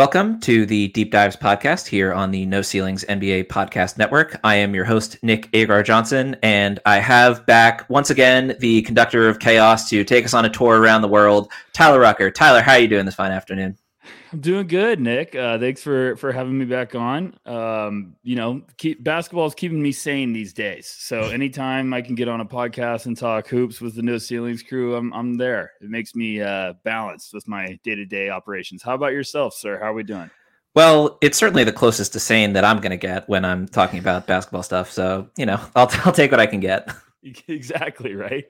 Welcome to the Deep Dives podcast here on the No Ceilings NBA Podcast Network. I am your host, Nick Agar Johnson, and I have back once again the conductor of chaos to take us on a tour around the world, Tyler Rucker. Tyler, how are you doing this fine afternoon? I'm doing good, Nick. Uh, thanks for for having me back on. Um, you know, keep basketball is keeping me sane these days. So anytime I can get on a podcast and talk hoops with the No Ceilings crew, I'm I'm there. It makes me uh, balanced with my day to day operations. How about yourself, sir? How are we doing? Well, it's certainly the closest to sane that I'm going to get when I'm talking about basketball stuff. So you know, I'll I'll take what I can get. exactly right.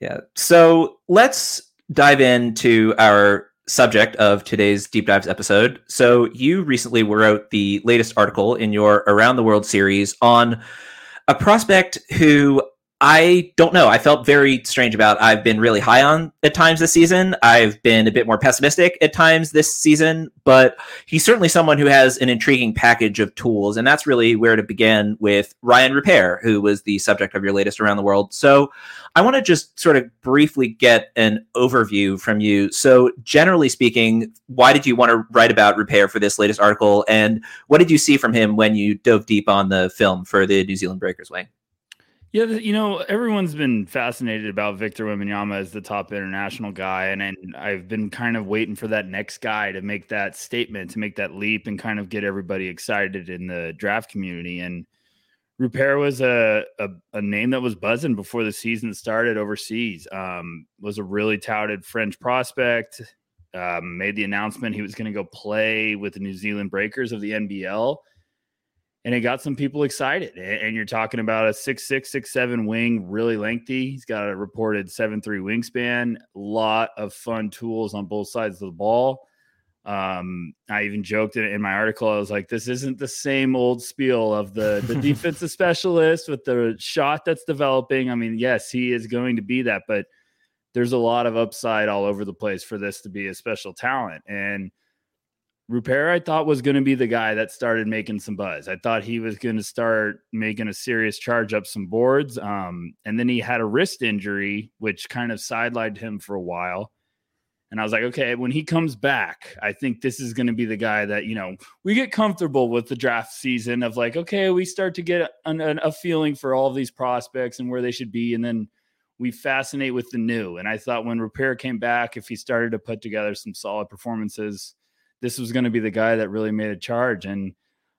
Yeah. So let's dive into our subject of today's deep dives episode. So, you recently wrote the latest article in your Around the World series on a prospect who I don't know. I felt very strange about. I've been really high on at times this season. I've been a bit more pessimistic at times this season, but he's certainly someone who has an intriguing package of tools, and that's really where to begin with Rayan Rupert, who was the subject of your latest around the world. So, I want to just sort of briefly get an overview from you. So, generally speaking, why did you want to write about Rupert for this latest article, and what did you see from him when you dove deep on the film for the New Zealand Breakers wing? Yeah, you know, everyone's been fascinated about Victor Wembanyama as the top international guy, and, and I've been kind of waiting for that next guy to make that statement, to make that leap, and kind of get everybody excited in the draft community. And Rupert was a, a, a name that was buzzing before the season started overseas. Um, was a really touted French prospect. Um, made the announcement he was going to go play with the New Zealand Breakers of the NBL and it got some people excited. And you're talking about a six six six seven wing, really lengthy. He's got a reported seven three wingspan. A lot of fun tools on both sides of the ball. Um, I even joked in my article. I was like, "This isn't the same old spiel of the the defensive specialist with the shot that's developing." I mean, yes, he is going to be that, but there's a lot of upside all over the place for this to be a special talent and Rupert, I thought was going to be the guy that started making some buzz. I thought he was going to start making a serious charge up some boards. Um, and then he had a wrist injury, which kind of sidelined him for a while. And I was like, okay, when he comes back, I think this is going to be the guy that, you know, we get comfortable with the draft season of like, okay, we start to get an, an, a feeling for all these prospects and where they should be. And then we fascinate with the new. And I thought when Rupert came back, if he started to put together some solid performances, this was going to be the guy that really made a charge. And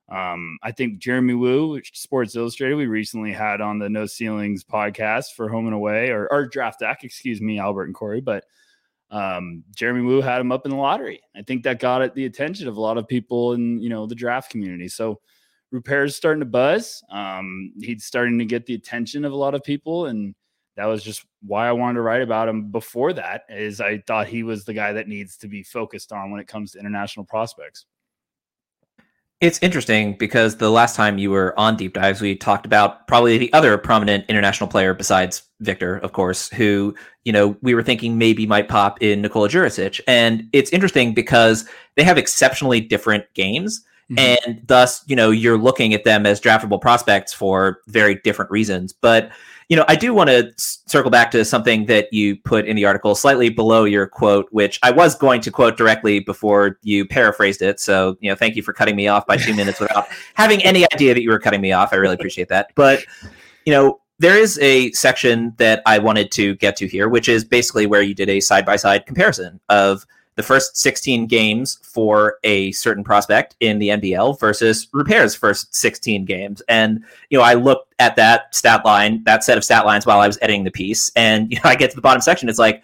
um, I think Jeremy Woo, Sports Illustrated, we recently had on the No Ceilings podcast for home and away or, or draft deck, excuse me, Albert and Corey. But um, Jeremy Woo had him up in the lottery. I think that got it the attention of a lot of people in you know the draft community. So Rupert's starting to buzz. Um, he's starting to get the attention of a lot of people, and that was just why I wanted to write about him before that is I thought he was the guy that needs to be focused on when it comes to international prospects. It's interesting because the last time you were on Deep Dives, we talked about probably the other prominent international player besides Victor, of course, who, you know, we were thinking maybe might pop in Nikola Durisic. And it's interesting because they have exceptionally different games. Mm-hmm. And thus, you know, you're looking at them as draftable prospects for very different reasons. But you know, I do want to circle back to something that you put in the article slightly below your quote, which I was going to quote directly before you paraphrased it. So, you know, thank you for cutting me off by two minutes without having any idea that you were cutting me off. I really appreciate that. But, you know, there is a section that I wanted to get to here, which is basically where you did a side by side comparison of the first 16 games for a certain prospect in the NBL versus Rupert's first 16 games. And, you know, I looked at that stat line, that set of stat lines while I was editing the piece. And, you know, I get to the bottom section. It's like,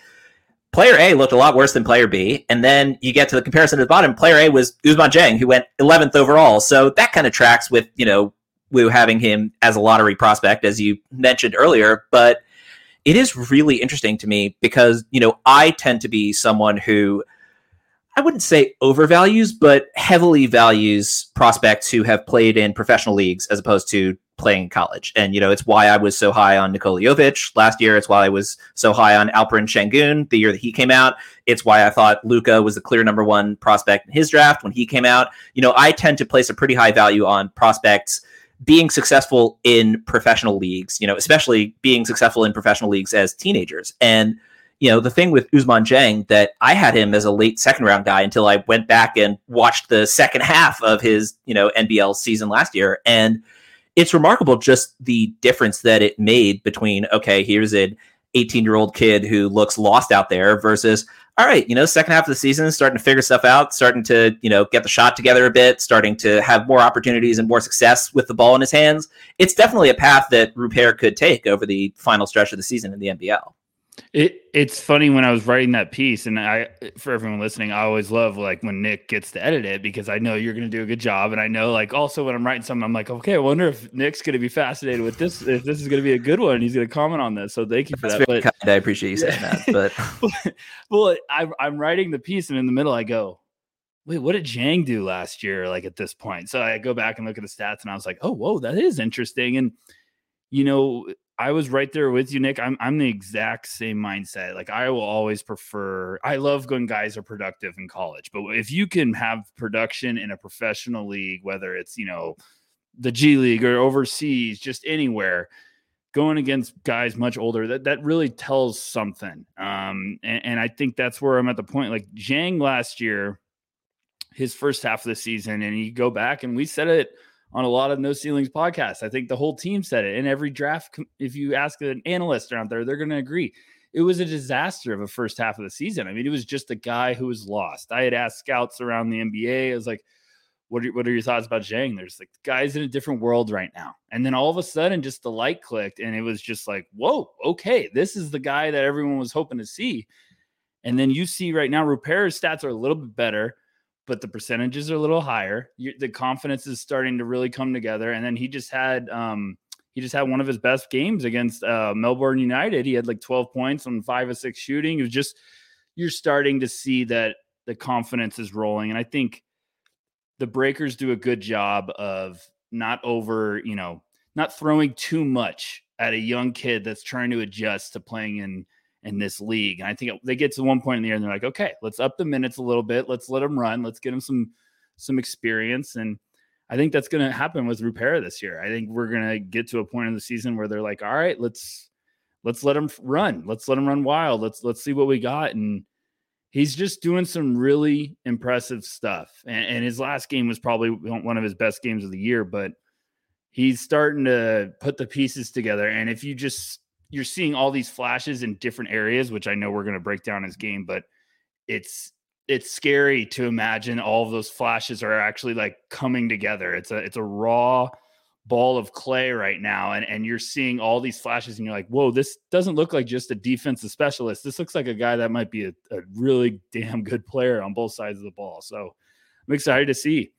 player A looked a lot worse than player B. And then you get to the comparison at the bottom. Player A was Ousmane Dieng, who went 11th overall. So that kind of tracks with, you know, Woo having him as a lottery prospect, as you mentioned earlier. But it is really interesting to me because, you know, I tend to be someone who I wouldn't say overvalues, but heavily values prospects who have played in professional leagues as opposed to playing in college. And, you know, it's why I was so high on Nikola Jovic last year. It's why I was so high on Alperen Sengun the year that he came out. It's why I thought Luka was the clear number one prospect in his draft when he came out. You know, I tend to place a pretty high value on prospects being successful in professional leagues, you know, especially being successful in professional leagues as teenagers. And, you know, the thing with Ousmane Dieng that I had him as a late second round guy until I went back and watched the second half of his, you know, NBL season last year. And it's remarkable just the difference that it made between, okay, here's an 18 year old kid who looks lost out there versus, all right, you know, second half of the season, starting to figure stuff out, starting to, you know, get the shot together a bit, starting to have more opportunities and more success with the ball in his hands. It's definitely a path that Rupert could take over the final stretch of the season in the NBL. It it's funny when I was writing that piece, and I for everyone listening, I always love like when Nick gets to edit it because I know you're going to do a good job, and I know like also when I'm writing something, I'm like, okay, I wonder if Nick's going to be fascinated with this, if this is going to be a good one, he's going to comment on this. So thank you for That's that. But, kind. I appreciate you saying that. But well, I, I'm writing the piece, and in the middle, I go, wait, what did Dieng do last year? Like at this point, so I go back and look at the stats, and I was like, oh, whoa, that is interesting, and you know I was right there with you, Nick. I'm I'm the exact same mindset. Like I will always prefer. I love when guys are productive in college, but if you can have production in a professional league, whether it's you know the G League or overseas, just anywhere, going against guys much older, that that really tells something. Um, and, and I think that's where I'm at the point. Like Dieng last year, his first half of the season, and you go back and we said it on a lot of No Ceilings podcasts. I think the whole team said it. In every draft, if you ask an analyst around there, they're going to agree. It was a disaster of a first half of the season. I mean, it was just a guy who was lost. I had asked scouts around the NBA. I was like, what are, what are your thoughts about Dieng? There's like guys in a different world right now. And then all of a sudden, just the light clicked, and it was just like, whoa, okay, this is the guy that everyone was hoping to see. And then you see right now, Rupert's stats are a little bit better but the percentages are a little higher. You, the confidence is starting to really come together. And then he just had um, he just had one of his best games against uh, Melbourne United. He had like 12 points on five or six shooting. It was just you're starting to see that the confidence is rolling. And I think the Breakers do a good job of not over, you know, not throwing too much at a young kid that's trying to adjust to playing in in this league. And I think they get to one point in the year and they're like, okay, let's up the minutes a little bit. Let's let him run. Let's get him some some experience. And I think that's going to happen with Rupert this year. I think we're going to get to a point in the season where they're like, all right, let's let's let him run. Let's let him run wild. Let's let's see what we got. And he's just doing some really impressive stuff. And, and his last game was probably one of his best games of the year, but he's starting to put the pieces together. And if you just you're seeing all these flashes in different areas, which I know we're going to break down his game, but it's it's scary to imagine all of those flashes are actually like coming together. It's a it's a raw ball of clay right now and and you're seeing all these flashes and you're like whoa this doesn't look like just a defensive specialist. This looks like a guy that might be a, a really damn good player on both sides of the ball. So i'm excited to see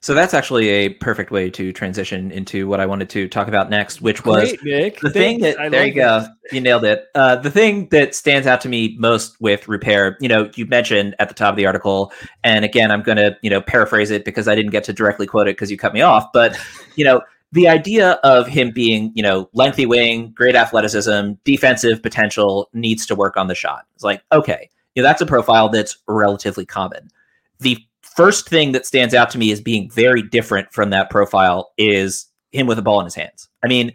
so that's actually a perfect way to transition into what I wanted to talk about next, which was Great, the thing that I there you go, you nailed it. Uh, the thing that stands out to me most with Rupert, you know, you mentioned at the top of the article, and again, I'm going to you know paraphrase it because I didn't get to directly quote it because you cut me off, but you know. The idea of him being, you know, lengthy wing, great athleticism, defensive potential, needs to work on the shot. It's like, okay, you know, that's a profile that's relatively common. The first thing that stands out to me as being very different from that profile is him with a ball in his hands. I mean,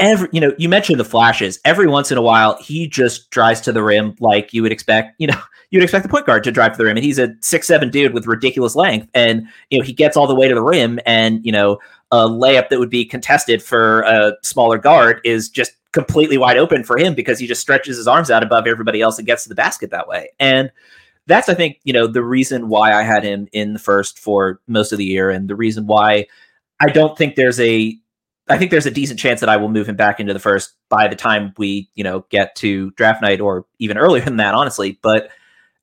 every you know, you mentioned the flashes. Every once in a while, he just drives to the rim like you would expect. You know, you'd expect the point guard to drive to the rim, and he's a six seven dude with ridiculous length, and you know he gets all the way to the rim, and you know a layup that would be contested for a smaller guard is just completely wide open for him because he just stretches his arms out above everybody else and gets to the basket that way. And that's I think you know the reason why I had him in the first for most of the year, and the reason why I don't think there's a I think there's a decent chance that I will move him back into the first by the time we, you know, get to draft night or even earlier than that, honestly. But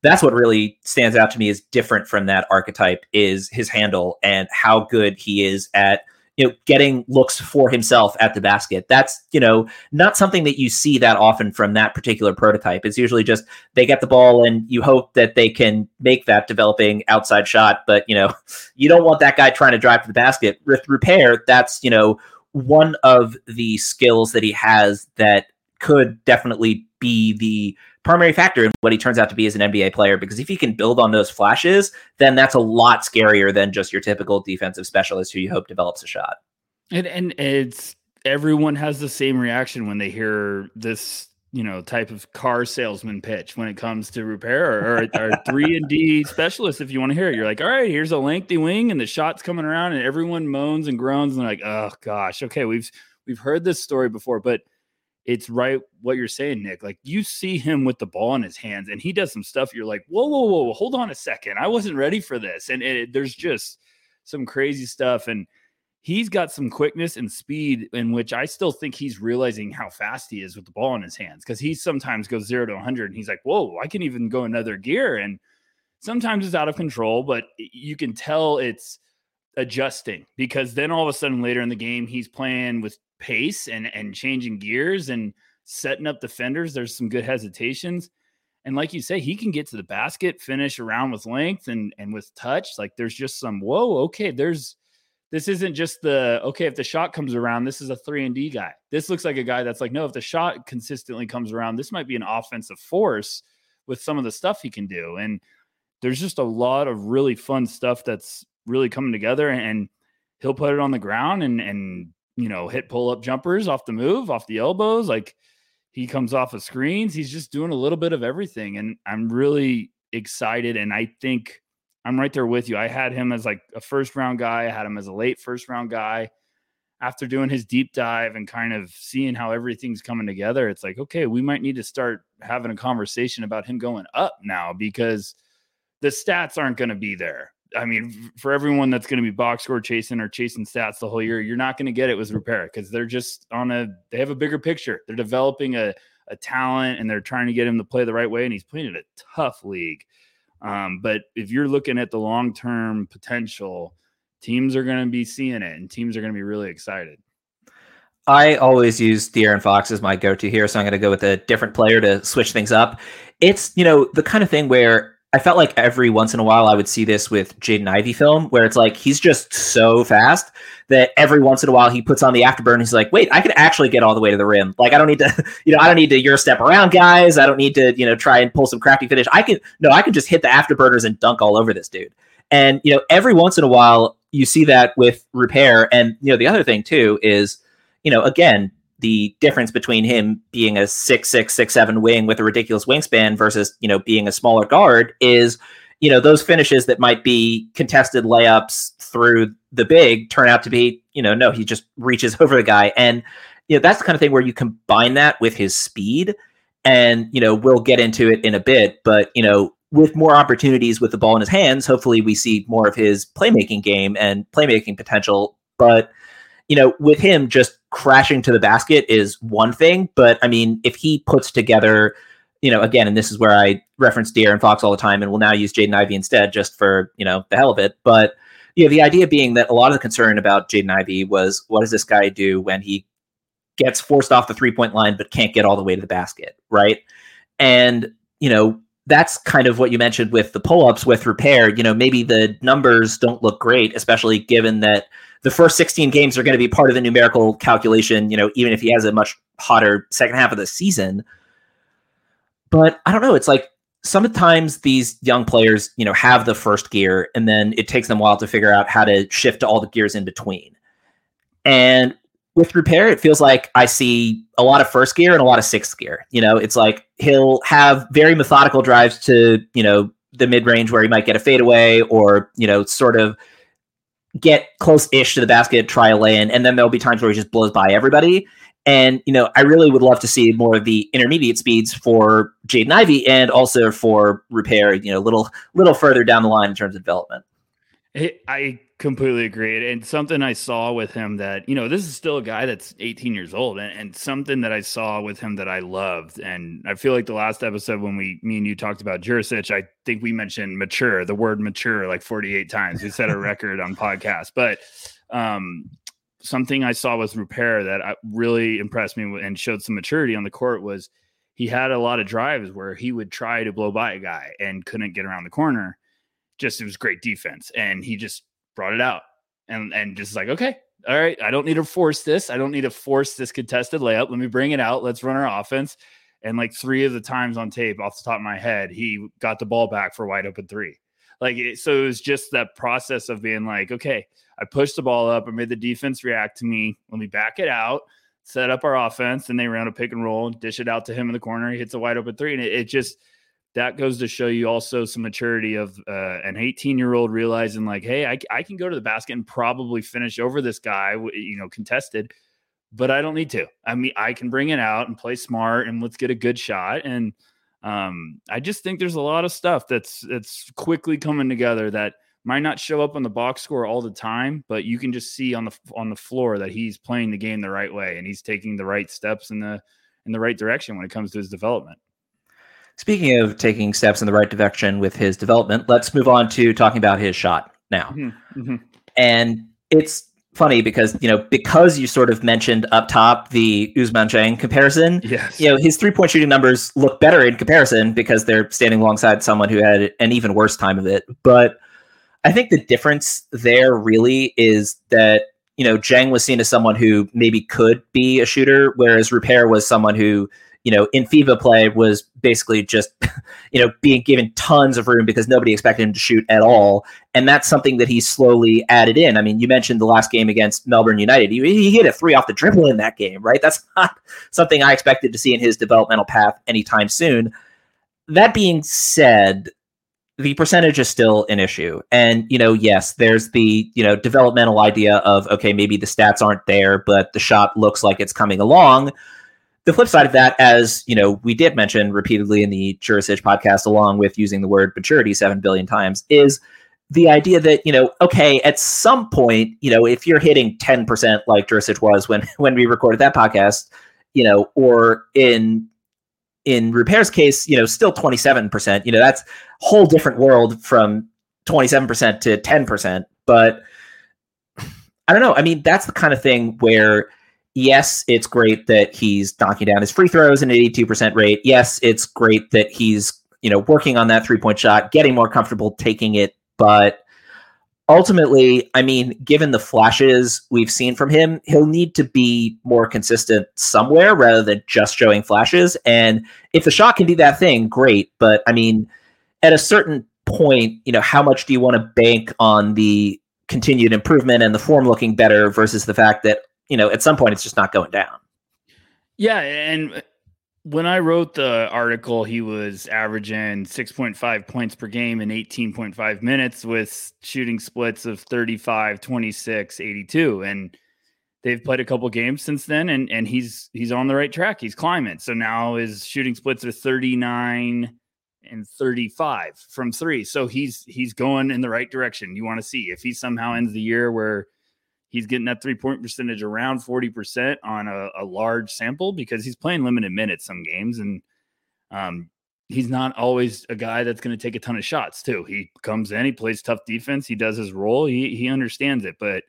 that's what really stands out to me is different from that archetype is his handle and how good he is at you know getting looks for himself at the basket. That's you know not something that you see that often from that particular prototype. It's usually just they get the ball and you hope that they can make that developing outside shot but you know you don't want that guy trying to drive to the basket. With Rupert, that's you know one of the skills that he has that could definitely be the primary factor in what he turns out to be as an NBA player. Because if he can build on those flashes, then that's a lot scarier than just your typical defensive specialist who you hope develops a shot. And and it's everyone has the same reaction when they hear this you know type of car salesman pitch when it comes to Rupert or, or, or three and D specialist. If you want to hear it, you're like, all right, here's a lengthy wing and the shot's coming around, and everyone moans and groans and they're like, oh gosh, okay, we've we've heard this story before, but it's right what you're saying, Nick. Like you see him with the ball in his hands, and he does some stuff. You're like, whoa, whoa, whoa, hold on a second, I wasn't ready for this, and it, there's just some crazy stuff and he's got some quickness and speed in which I still think he's realizing how fast he is with the ball in his hands because he sometimes goes zero to 100 and he's like, whoa, I can even go another gear. And sometimes it's out of control, but you can tell it's adjusting because then all of a sudden later in the game, he's playing with pace and, and changing gears and setting up defenders. There's some good hesitations. And like you say, he can get to the basket, finish around with length and and with touch. Like there's just some whoa, okay, there's this isn't just the okay if the shot comes around this is a 3 and D guy. This looks like a guy that's like no if the shot consistently comes around this might be an offensive force with some of the stuff he can do and there's just a lot of really fun stuff that's really coming together and he'll put it on the ground and and you know hit pull up jumpers off the move off the elbows like he comes off of screens he's just doing a little bit of everything and I'm really excited and I think I'm right there with you. I had him as like a first round guy. I had him as a late first round guy. After doing his deep dive and kind of seeing how everything's coming together, it's like, okay, we might need to start having a conversation about him going up now because the stats aren't going to be there. I mean, for everyone that's going to be box score chasing or chasing stats the whole year, you're not going to get it with Rupert because they're just on a, they have a bigger picture. They're developing a, a talent and they're trying to get him to play the right way. And he's playing in a tough league. Um, but if you're looking at the long term potential, teams are going to be seeing it and teams are going to be really excited. I always use De'Aaron Fox as my go to here, so I'm going to go with a different player to switch things up. It's, you know, the kind of thing where I felt like every once in a while I would see this with Jaden Ivey film where it's like he's just so fast that every once in a while he puts on the afterburn. He's like, wait, I can actually get all the way to the rim. Like I don't need to, you know, I don't need to Euro step around guys. I don't need to, you know, try and pull some crafty finish. I can no, I can just hit the afterburners and dunk all over this dude. And you know, every once in a while you see that with Rupert. And you know, the other thing too is, you know, again, the difference between him being a six six six seven wing with a ridiculous wingspan versus you know being a smaller guard is you know those finishes that might be contested layups through the big turn out to be you know no he just reaches over the guy. And you know that's the kind of thing where you combine that with his speed and you know we'll get into it in a bit. But you know with more opportunities with the ball in his hands hopefully we see more of his playmaking game and playmaking potential. But you know, with him just crashing to the basket is one thing, but I mean, if he puts together, you know, again, and this is where I reference De'Aaron Fox all the time, and we'll now use Jaden Ivey instead, just for you know the hell of it. But you know, the idea being that a lot of the concern about Jaden Ivey was what does this guy do when he gets forced off the three point line but can't get all the way to the basket, right? And you know, that's kind of what you mentioned with the pull ups with Rupert. You know, maybe the numbers don't look great, especially given that the first 16 games are going to be part of the numerical calculation, you know, even if he has a much hotter second half of the season. But I don't know. It's like sometimes these young players, you know, have the first gear and then it takes them a while to figure out how to shift to all the gears in between. And with Rupert, it feels like I see a lot of first gear and a lot of sixth gear. You know, it's like he'll have very methodical drives to, you know, the mid range where he might get a fadeaway or, you know, sort of get close ish to the basket, try a lay in, and then there'll be times where he just blows by everybody. And, you know, I really would love to see more of the intermediate speeds for Jaden Ivey and also for Rupert. you know, a little little further down the line in terms of development. I completely agree. And something I saw with him that, you know, this is still a guy that's 18 years old and, and, something that I saw with him that I loved. And I feel like the last episode when we, me and you talked about Durisic, I think we mentioned mature, the word mature like 48 times. We set a record on podcast. But um, something I saw with Rupert that uh, really impressed me and showed some maturity on the court was he had a lot of drives where he would try to blow by a guy and couldn't get around the corner just it was great defense, and he just brought it out and and just like okay, all right, I don't need to force this. I don't need to force this contested layup. Let me bring it out. Let's run our offense. And like three of the times on tape, off the top of my head, he got the ball back for wide open three. Like it, so, it was just that process of being like, okay, I pushed the ball up, I made the defense react to me. Let me back it out, set up our offense, and they ran a pick and roll, dish it out to him in the corner. He hits a wide open three, and it, it just that goes to show you also some maturity of uh, an 18 year old realizing like hey I, I can go to the basket and probably finish over this guy you know contested but i don't need to. I mean i can bring it out and play smart and let's get a good shot. And um, i just think there's a lot of stuff that's that's quickly coming together that might not show up on the box score all the time but you can just see on the on the floor that he's playing the game the right way and he's taking the right steps in the in the right direction when it comes to his development Speaking of taking steps in the right direction with his development, let's move on to talking about his shot now. Mm-hmm. Mm-hmm. And it's funny because you know because you sort of mentioned up top the Ousmane Dieng comparison. Yes. You know his three point shooting numbers look better in comparison because they're standing alongside someone who had an even worse time of it. But I think the difference there really is that you know Dieng was seen as someone who maybe could be a shooter, whereas Rupert was someone who you know, in FIBA play was basically just, you know, being given tons of room because nobody expected him to shoot at all. And that's something that he slowly added in. I mean, you mentioned the last game against Melbourne United. He, he hit a three off the dribble in that game, right? That's not something I expected to see in his developmental path anytime soon. That being said, the percentage is still an issue. And, you know, yes, there's the, you know, developmental idea of, okay, maybe the stats aren't there, but the shot looks like it's coming along the flip side of that, as you know, we did mention repeatedly in the Durisic podcast, along with using the word maturity seven billion times, is the idea that you know, okay, at some point, you know, if you're hitting ten percent like Durisic was when when we recorded that podcast, you know, or in in Rupert's case, you know, still twenty seven percent. You know, that's whole different world from twenty seven percent to ten percent. But I don't know. I mean, that's the kind of thing where yes, it's great that he's knocking down his free throws at an 82% rate. Yes, it's great that he's, you know, working on that three-point shot, getting more comfortable taking it, but ultimately, I mean, given the flashes we've seen from him, he'll need to be more consistent somewhere rather than just showing flashes. And if the shot can do that thing, great, but I mean, at a certain point, you know, how much do you want to bank on the continued improvement and the form looking better versus the fact that you know, at some point it's just not going down. Yeah, and when I wrote the article, he was averaging 6.5 points per game in 18.5 minutes with shooting splits of 35, 26, 82. And they've played a couple games since then and and he's he's on the right track. He's climbing. So now his shooting splits are 39 and 35 from 3. So he's he's going in the right direction. You want to see if he somehow ends the year where he's getting that three point percentage around 40% on a, a, large sample because he's playing limited minutes some games. And um, he's not always a guy that's going to take a ton of shots, too. He comes in, he plays tough defense, he does his role, he, he understands it. But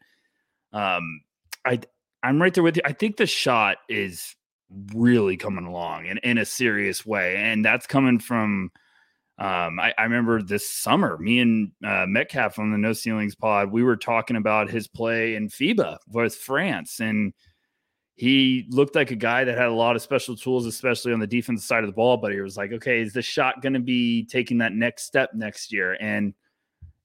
um, I, I'm right there with you. I think the shot is really coming along in, in a serious way. And that's coming from um, I, I, remember this summer, me and uh, Metcalf on the No Ceilings pod, we were talking about his play in FIBA with France, and he looked like a guy that had a lot of special tools, especially on the defensive side of the ball. But he was like, okay, is the shot going to be taking that next step next year? And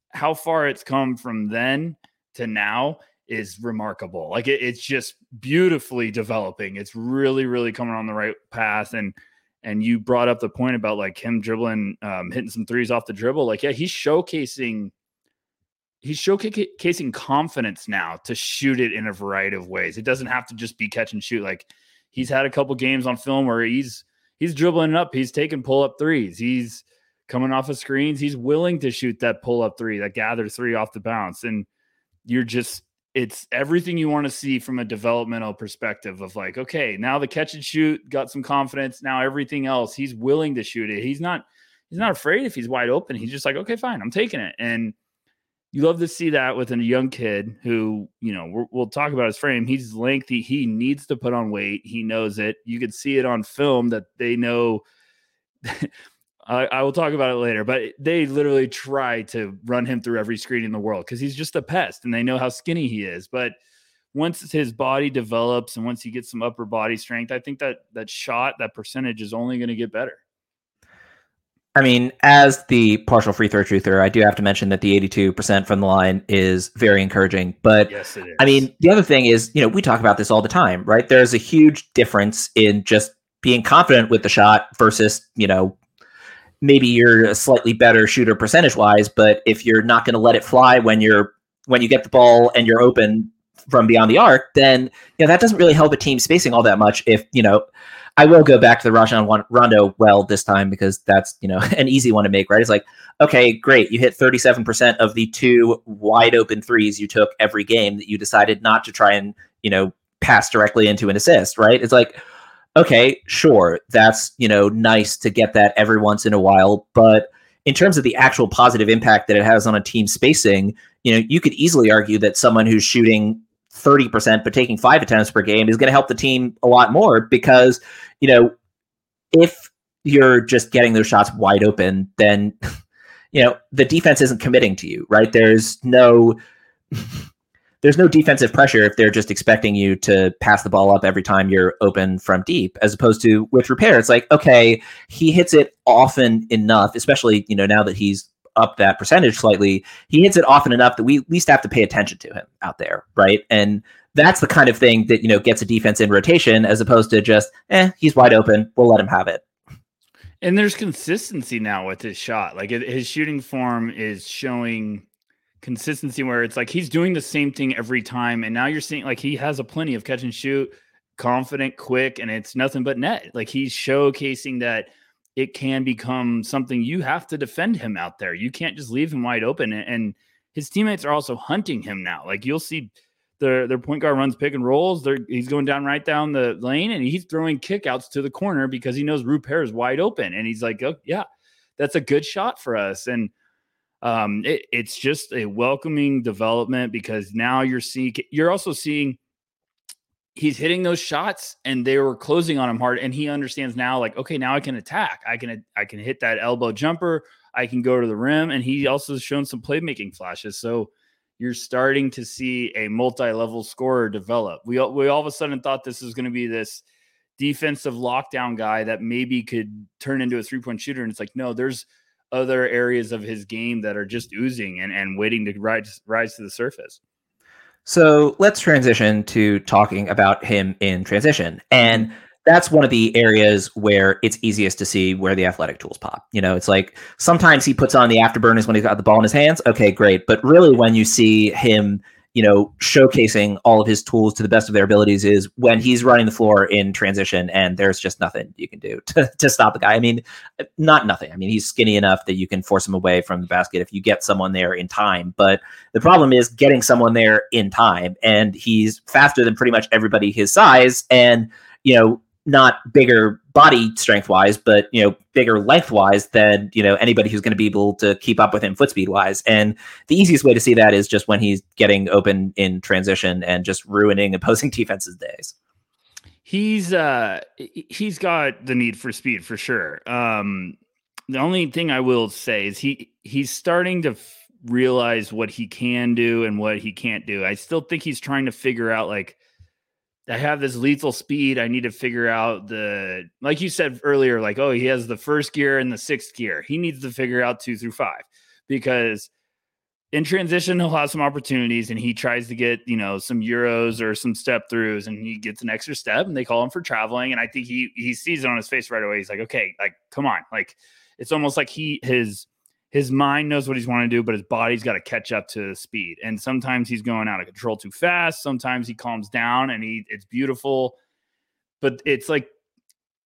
how far it's come from then to now is remarkable. Like it, it's just beautifully developing. It's really, really coming on the right path, and and you brought up the point about like him dribbling, um, hitting some threes off the dribble. Like, yeah, he's showcasing he's showcasing confidence now to shoot it in a variety of ways. It doesn't have to just be catch and shoot. Like he's had a couple games on film where he's he's dribbling up, he's taking pull up threes, he's coming off of screens, he's willing to shoot that pull up three, that gather three off the bounce, and you're just it's everything you want to see from a developmental perspective of like, okay, now the catch and shoot got some confidence. Now everything else, he's willing to shoot it. He's not he's not afraid if he's wide open. He's just like, okay, fine, I'm taking it. And you love to see that with a young kid who, you know, we will talk about his frame. He's lengthy. He needs to put on weight. He knows it. You can see it on film that they know. I, I, will talk about it later, but they literally try to run him through every screen in the world because he's just a pest and they know how skinny he is. But once his body develops and once he gets some upper body strength, I think that that shot, that percentage is only going to get better. I mean, as the partial free throw truther, I do have to mention that the 82% from the line is very encouraging. But yes, I mean, the other thing is, you know, we talk about this all the time, right? There's a huge difference in just being confident with the shot versus, you know, maybe you're a slightly better shooter percentage wise, but if you're not going to let it fly when you're when you get the ball and you're open from beyond the arc, then you know that doesn't really help a team spacing all that much. If you know, I will go back to the Rajon Rondo well this time because that's you know an easy one to make. Right? It's like okay, great, you hit 37 percent of the two wide open threes you took every game that you decided not to try and you know pass directly into an assist. Right? It's like okay, sure, that's you know nice to get that every once in a while, but in terms of the actual positive impact that it has on a team spacing, you know, you could easily argue that someone who's shooting 30% but taking five attempts per game is going to help the team a lot more because, you know, if you're just getting those shots wide open, then, you know, the defense isn't committing to you, right? There's no. There's no defensive pressure if they're just expecting you to pass the ball up every time you're open from deep, as opposed to with Rupert, It's like, okay, he hits it often enough, especially, you know, now that he's up that percentage slightly, he hits it often enough that we at least have to pay attention to him out there, right? And that's the kind of thing that you know gets a defense in rotation, as opposed to just, eh, he's wide open, we'll let him have it. And there's consistency now with his shot. Like his shooting form is showing consistency where it's like he's doing the same thing every time, and now you're seeing like he has a plenty of catch and shoot, confident, quick, and it's nothing but net. Like he's showcasing that it can become something you have to defend him out there. You can't just leave him wide open. And his teammates are also hunting him now. Like you'll see their their point guard runs pick and rolls. They're, he's going down right down the lane and he's throwing kickouts to the corner because he knows Rupert is wide open. And he's like, oh, yeah, that's a good shot for us. And um, it, it's just a welcoming development because now you're seeing you're also seeing he's hitting those shots and they were closing on him hard and he understands now like okay now i can attack. I can i can hit that elbow jumper. I can go to the rim. And he also has shown some playmaking flashes. So you're starting to see a multi-level scorer develop. We, we all of a sudden thought this was going to be this defensive lockdown guy that maybe could turn into a three-point shooter. And it's like no there's other areas of his game that are just oozing and, and waiting to rise rise to the surface so let's transition to talking about him in transition. And that's one of the areas where it's easiest to see where the athletic tools pop. You know, it's like sometimes he puts on the afterburners when he's got the ball in his hands. Okay, great. But really, when you see him you know, showcasing all of his tools to the best of their abilities is when he's running the floor in transition and there's just nothing you can do to, to stop the guy. I mean, not nothing. I mean, he's skinny enough that you can force him away from the basket if you get someone there in time. But the problem is getting someone there in time. And he's faster than pretty much everybody his size. And, you know, not bigger body strength wise, but you know, bigger length wise than you know anybody who's going to be able to keep up with him foot speed wise. And the easiest way to see that is just when he's getting open in transition and just ruining opposing defenses' days. He's uh he's got the need for speed for sure. Um the only thing I will say is he he's starting to f- realize what he can do and what he can't do. I still think he's trying to figure out like I have this lethal speed. I need to figure out the, like you said earlier, like, oh, he has the first gear and the sixth gear. He needs to figure out two through five because in transition, he'll have some opportunities and he tries to get, you know, some Euros or some step throughs and he gets an extra step and they call him for traveling. And I think he, he sees it on his face right away. He's like, okay, like, come on. Like, it's almost like he, his, his mind knows what he's wanting to do, but his body's got to catch up to speed. And sometimes he's going out of control too fast. Sometimes he calms down and he it's beautiful. but it's like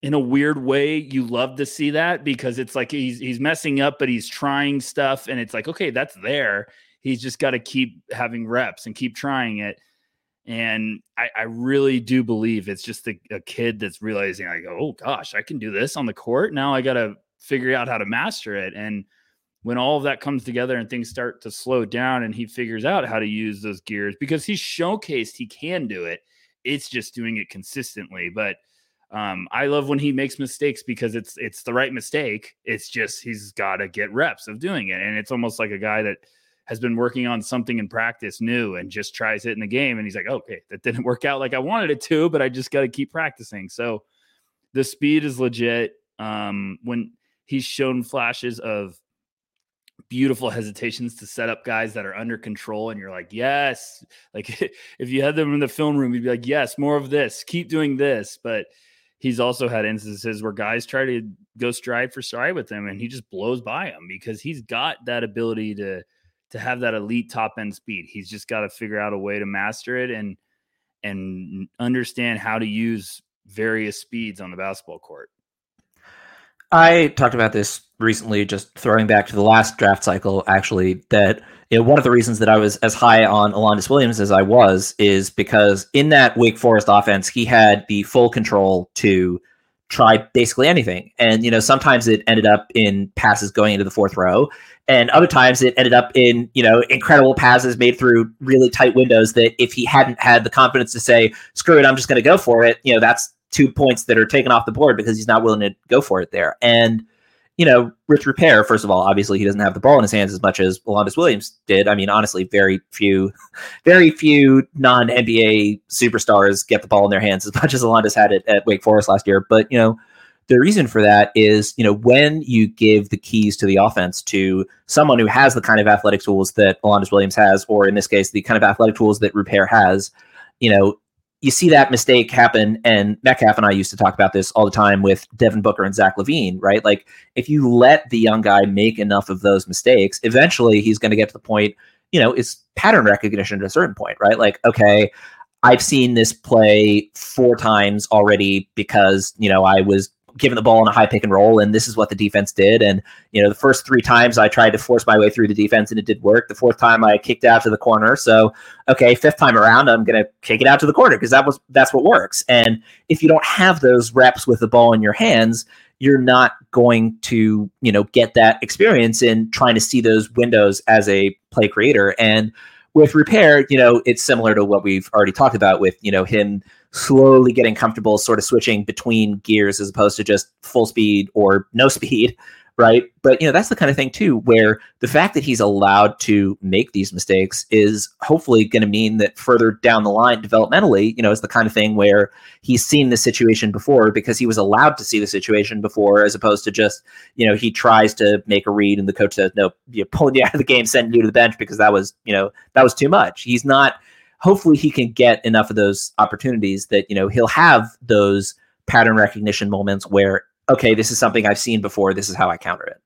in a weird way you love to see that because it's like he's he's messing up but he's trying stuff and it's like okay that's there he's just got to keep having reps and keep trying it and I, I really do believe it's just a, a kid that's realizing like oh gosh i can do this on the court now i gotta figure out how to master it and when all of that comes together and things start to slow down and he figures out how to use those gears because he's showcased he can do it it's just doing it consistently but um, I love when he makes mistakes because it's it's the right mistake. It's just he's got to get reps of doing it, and it's almost like a guy that has been working on something in practice new and just tries it in the game, and he's like, okay, that didn't work out like I wanted it to, but I just got to keep practicing. So the speed is legit. Um, when he's shown flashes of beautiful hesitations to set up guys that are under control and you're like yes like if you had them in the film room you'd be like yes more of this keep doing this but he's also had instances where guys try to go stride for stride with him and he just blows by him because he's got that ability to to have that elite top end speed. He's just got to figure out a way to master it and and understand how to use various speeds on the basketball court. I talked about this recently, just throwing back to the last draft cycle, actually, that you know, one of the reasons that I was as high on Alondes Williams as I was is because in that Wake Forest offense, he had the full control to try basically anything. And, you know, sometimes it ended up in passes going into the fourth row, and other times it ended up in, you know, incredible passes made through really tight windows that if he hadn't had the confidence to say, screw it, I'm just going to go for it, you know, that's two points that are taken off the board because he's not willing to go for it there. And, you know, Rich Rupert, first of all, obviously he doesn't have the ball in his hands as much as Alondes Williams did. I mean, honestly, very few, very few non NBA superstars get the ball in their hands as much as Alondes had it at Wake Forest last year. But, you know, the reason for that is, you know, when you give the keys to the offense to someone who has the kind of athletic tools that Alondes Williams has, or in this case, the kind of athletic tools that Rupert has, you know, you see that mistake happen, and Metcalf and I used to talk about this all the time with Devin Booker and Zach LaVine, right? Like, if you let the young guy make enough of those mistakes, eventually he's going to get to the point, you know, it's pattern recognition at a certain point, right? Like, okay, I've seen this play four times already because, you know, I was given the ball in a high pick and roll, and this is what the defense did. And you know, the first three times I tried to force my way through the defense, and it did work. The fourth time I kicked out to the corner. So okay, fifth time around, I'm going to kick it out to the corner because that was that's what works. And if you don't have those reps with the ball in your hands, you're not going to you know get that experience in trying to see those windows as a play creator. And with Rupert, you know, it's similar to what we've already talked about with you know him slowly getting comfortable sort of switching between gears as opposed to just full speed or no speed right? But you know that's the kind of thing too where the fact that he's allowed to make these mistakes is hopefully going to mean that further down the line developmentally you know is the kind of thing where he's seen the situation before because he was allowed to see the situation before as opposed to just you know he tries to make a read and the coach says no you're pulling you out of the game sending you to the bench because that was you know that was too much. He's not hopefully he can get enough of those opportunities that you know he'll have those pattern recognition moments where okay this is something i've seen before this is how i counter it.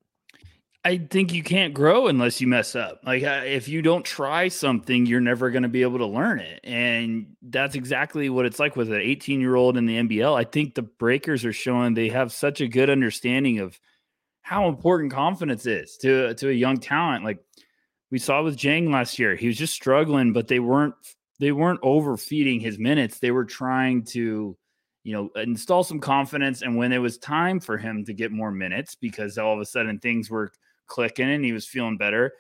I think you can't grow unless you mess up. Like uh, if you don't try something you're never going to be able to learn it. And that's exactly what it's like with an 18 year old in the nbl i think the breakers are showing they have such a good understanding of how important confidence is to to a young talent. Like we saw with Dieng last year. He was just struggling, but they weren't they weren't overfeeding his minutes. They were trying to, you know, install some confidence. And when it was time for him to get more minutes, because all of a sudden things were clicking and he was feeling better,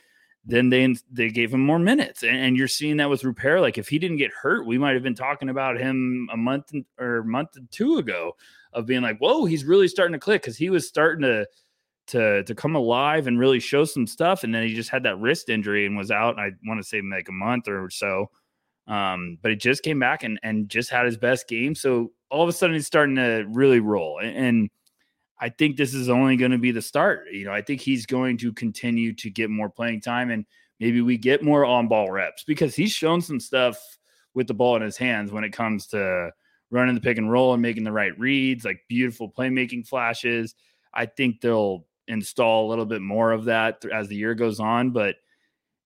then they they gave him more minutes. And, and you're seeing that with Rupert. Like if he didn't get hurt, we might have been talking about him a month or a month or two ago of being like, whoa, he's really starting to click because he was starting to to to come alive and really show some stuff. And then he just had that wrist injury and was out. I want to say like a month or so. Um, but he just came back and and just had his best game. So all of a sudden he's starting to really roll. And, and I think this is only going to be the start. You know, I think he's going to continue to get more playing time and maybe we get more on ball reps because he's shown some stuff with the ball in his hands when it comes to running the pick and roll and making the right reads, like beautiful playmaking flashes. I think they'll install a little bit more of that as the year goes on, but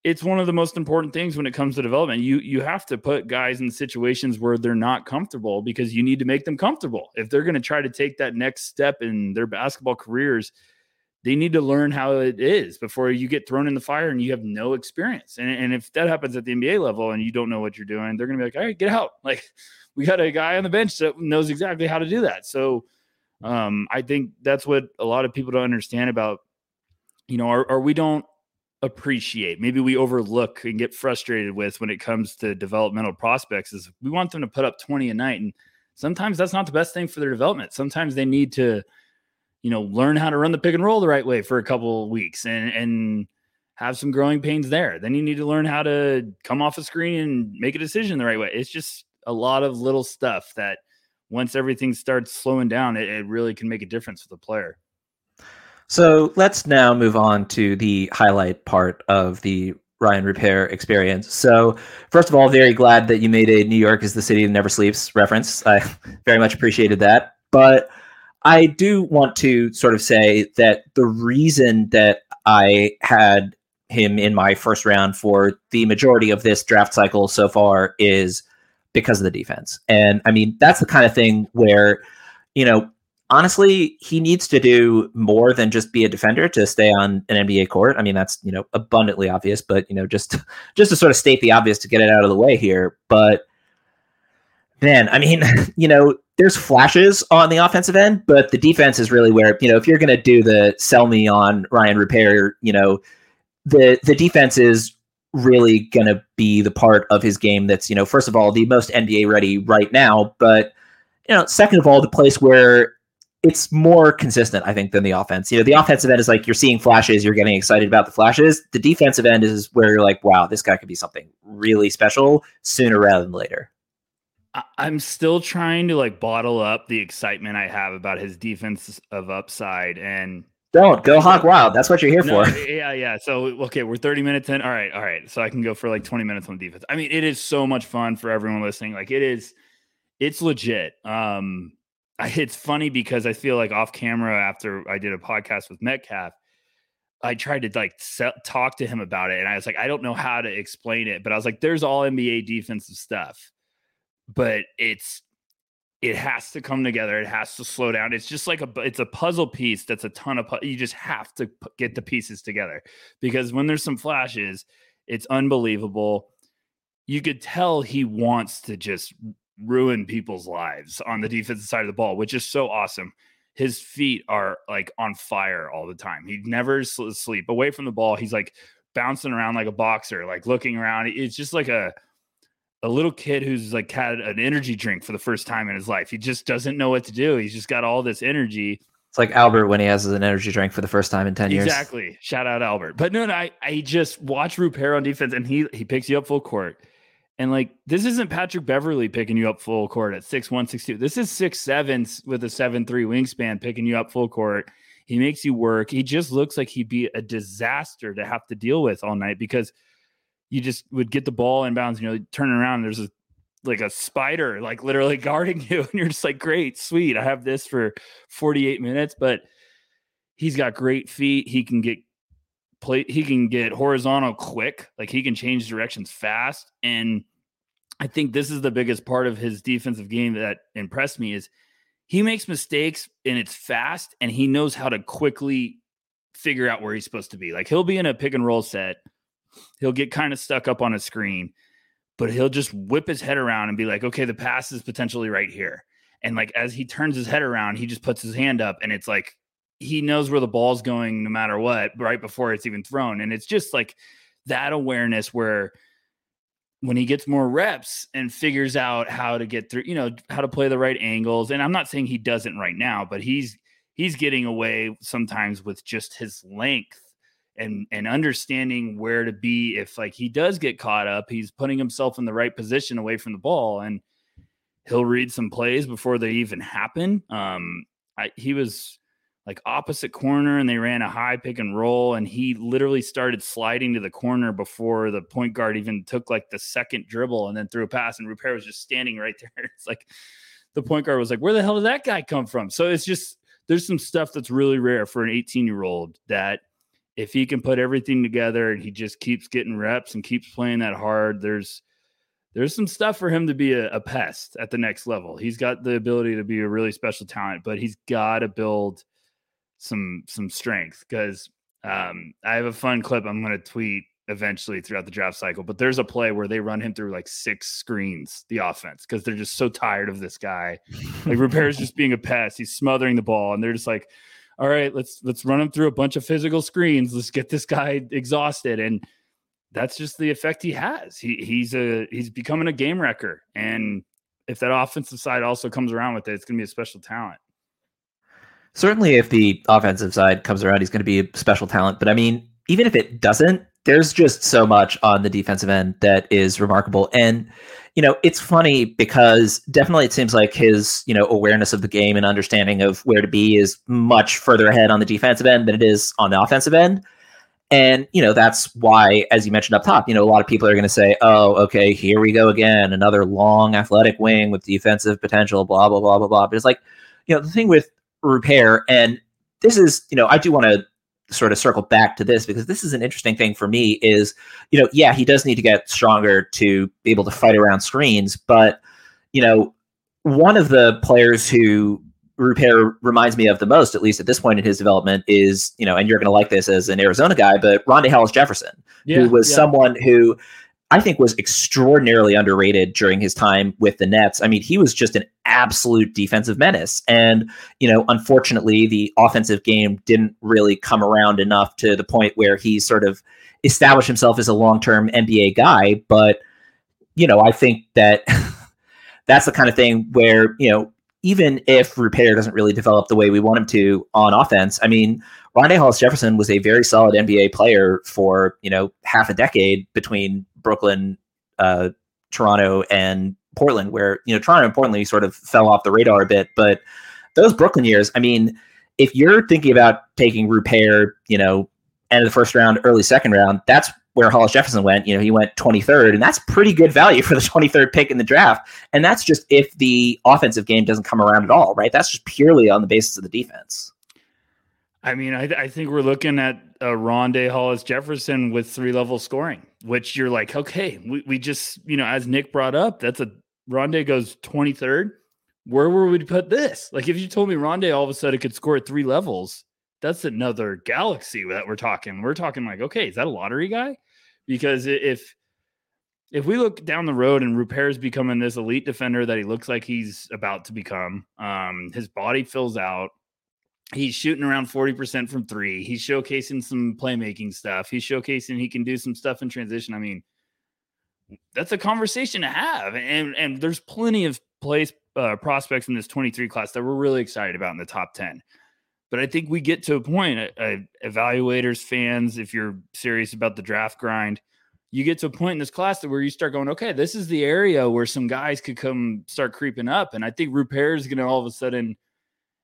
it's one of the most important things when it comes to development. You you have to put guys in situations where they're not comfortable because you need to make them comfortable. If they're going to try to take that next step in their basketball careers, they need to learn how it is before you get thrown in the fire and you have no experience. And, and if that happens at the NBA level and you don't know what you're doing, they're going to be like, all right, get out. Like we got a guy on the bench that knows exactly how to do that. So um, I think that's what a lot of people don't understand about, you know, or, or we don't appreciate, maybe we overlook and get frustrated with when it comes to developmental prospects is we want them to put up 20 a night. And sometimes that's not the best thing for their development. Sometimes they need to, you know, learn how to run the pick and roll the right way for a couple weeks and and have some growing pains there. Then you need to learn how to come off a screen and make a decision the right way. It's just a lot of little stuff that once everything starts slowing down, it, it really can make a difference for the player. So let's now move on to the highlight part of the Rayan Rupert experience. So, first of all, very glad that you made a New York is the city that never sleeps reference. I very much appreciated that. But I do want to sort of say that the reason that I had him in my first round for the majority of this draft cycle so far is because of the defense. And I mean, that's the kind of thing where, you know, honestly, he needs to do more than just be a defender to stay on an NBA court. I mean, that's, you know, abundantly obvious, but, you know, just just to sort of state the obvious to get it out of the way here, but man, I mean, you know, there's flashes on the offensive end, but the defense is really where, you know, if you're going to do the sell me on Rayan Rupert, you know, the the defense is really going to be the part of his game that's, you know, first of all, the most NBA ready right now, but you know, second of all, the place where it's more consistent, I think, than the offense. You know, the offensive end is like you're seeing flashes, you're getting excited about the flashes. The defensive end is where you're like, wow, this guy could be something really special sooner rather than later. I'm still trying to like bottle up the excitement I have about his defense of upside and don't go hog wild. That's what you're here no, for. Yeah, yeah. So okay, we're 30 minutes in. All right, all right. So I can go for like 20 minutes on defense. I mean, it is so much fun for everyone listening. Like it is, it's legit. Um, it's funny because I feel like off camera after I did a podcast with Metcalf, I tried to like talk to him about it, and I was like, I don't know how to explain it, but I was like, there's all NBA defensive stuff but it's it has to come together. It has to slow down. It's just like a it's a puzzle piece that's a ton of you just have to get the pieces together because when there's some flashes, it's unbelievable. You could tell he wants to just ruin people's lives on the defensive side of the ball, which is so awesome. His feet are like on fire all the time. He never sleep away from the ball. He's like bouncing around like a boxer, like looking around. It's just like a a little kid who's like had an energy drink for the first time in his life. He just doesn't know what to do. He's just got all this energy. It's like Albert when he has an energy drink for the first time in 10 years. Exactly. Shout out Albert. But no, no I, I just watch Rupert on defense and he he picks you up full court. And like this isn't Patrick Beverley picking you up full court at six one, six two. This is six seven with a seven three wingspan picking you up full court. He makes you work. He just looks like he'd be a disaster to have to deal with all night because – you just would get the ball inbounds, you know, turn around, and there's a like a spider like literally guarding you, and you're just like, great, sweet. I have this for 48 minutes, but he's got great feet. He can get play, he can get horizontal quick, like he can change directions fast. And I think this is the biggest part of his defensive game that impressed me is he makes mistakes and it's fast and he knows how to quickly figure out where he's supposed to be. Like he'll be in a pick and roll set He'll get kind of stuck up on a screen, but he'll just whip his head around and be like, okay, the pass is potentially right here. And like as he turns his head around, he just puts his hand up and it's like he knows where the ball's going no matter what, right before it's even thrown. And it's just like that awareness where when he gets more reps and figures out how to get through, you know, how to play the right angles. And I'm not saying he doesn't right now, but he's he's getting away sometimes with just his length and and understanding where to be if like he does get caught up he's putting himself in the right position away from the ball and he'll read some plays before they even happen um I, he was like opposite corner and they ran a high pick and roll and he literally started sliding to the corner before the point guard even took like the second dribble and then threw a pass and Rupert was just standing right there it's like the point guard was like where the hell did that guy come from so it's just there's some stuff that's really rare for an 18 year old that if he can put everything together and he just keeps getting reps and keeps playing that hard, there's there's some stuff for him to be a, a pest at the next level. He's got the ability to be a really special talent, but he's got to build some some strength because um, I have a fun clip I'm going to tweet eventually throughout the draft cycle. But there's a play where they run him through like six screens, the offense, because they're just so tired of this guy. Like Rupert's just being a pest. He's smothering the ball, and they're just like, "All right, let's let's run him through a bunch of physical screens. Let's get this guy exhausted." And that's just the effect he has. He he's a he's becoming a game wrecker, and if that offensive side also comes around with it, it's going to be a special talent. Certainly, if the offensive side comes around, he's going to be a special talent. But I mean, even if it doesn't, there's just so much on the defensive end that is remarkable. And, you know, it's funny because definitely it seems like his, you know, awareness of the game and understanding of where to be is much further ahead on the defensive end than it is on the offensive end. And, you know, that's why, as you mentioned up top, you know, a lot of people are going to say, oh, okay, here we go again, another long athletic wing with defensive potential, blah, blah, blah, blah, blah. But it's like, you know, the thing with Rupert, and this is, you know, I do want to sort of circle back to this because this is an interesting thing for me is you know yeah he does need to get stronger to be able to fight around screens but you know one of the players who Rupert reminds me of the most, at least at this point in his development, is you know, and you're going to like this as an Arizona guy, but Rondae Hollis Jefferson, yeah, who was yeah. someone who I think was extraordinarily underrated during his time with the Nets. I mean, he was just an absolute defensive menace. And, you know, unfortunately, the offensive game didn't really come around enough to the point where he sort of established himself as a long term NBA guy. But, you know, I think that that's the kind of thing where, you know, even if Rupert doesn't really develop the way we want him to on offense, I mean, Rondae Hollis Jefferson was a very solid NBA player for, you know, half a decade between Brooklyn, uh, Toronto, and Portland, where you know Toronto and Portland sort of fell off the radar a bit. But those Brooklyn years, I mean, if you're thinking about taking Rupert, you know, end of the first round, early second round, that's where Hollis Jefferson went. You know, he went 23rd, and that's pretty good value for the 23rd pick in the draft. And that's just if the offensive game doesn't come around at all, right? That's just purely on the basis of the defense. I mean, I, I think we're looking at uh, a Rondae Hollis Jefferson with three level scoring, which you're like, okay, we, we just, you know, as Nick brought up, that's a Rondae goes 23rd. Where would we put this? Like, if you told me Rondae all of a sudden could score at three levels, that's another galaxy that we're talking. We're talking like, okay, is that a lottery guy? Because if if we look down the road and Rupert's becoming this elite defender that he looks like he's about to become, um, his body fills out he's shooting around 40% from three. He's showcasing some playmaking stuff. He's showcasing he can do some stuff in transition. I mean, that's a conversation to have. And and there's plenty of place uh, prospects in this 23 class that we're really excited about in the top 10. But I think we get to a point, uh, uh, evaluators, fans, if you're serious about the draft grind, you get to a point in this class where you start going, okay, this is the area where some guys could come start creeping up. And I think Rupert is going to all of a sudden,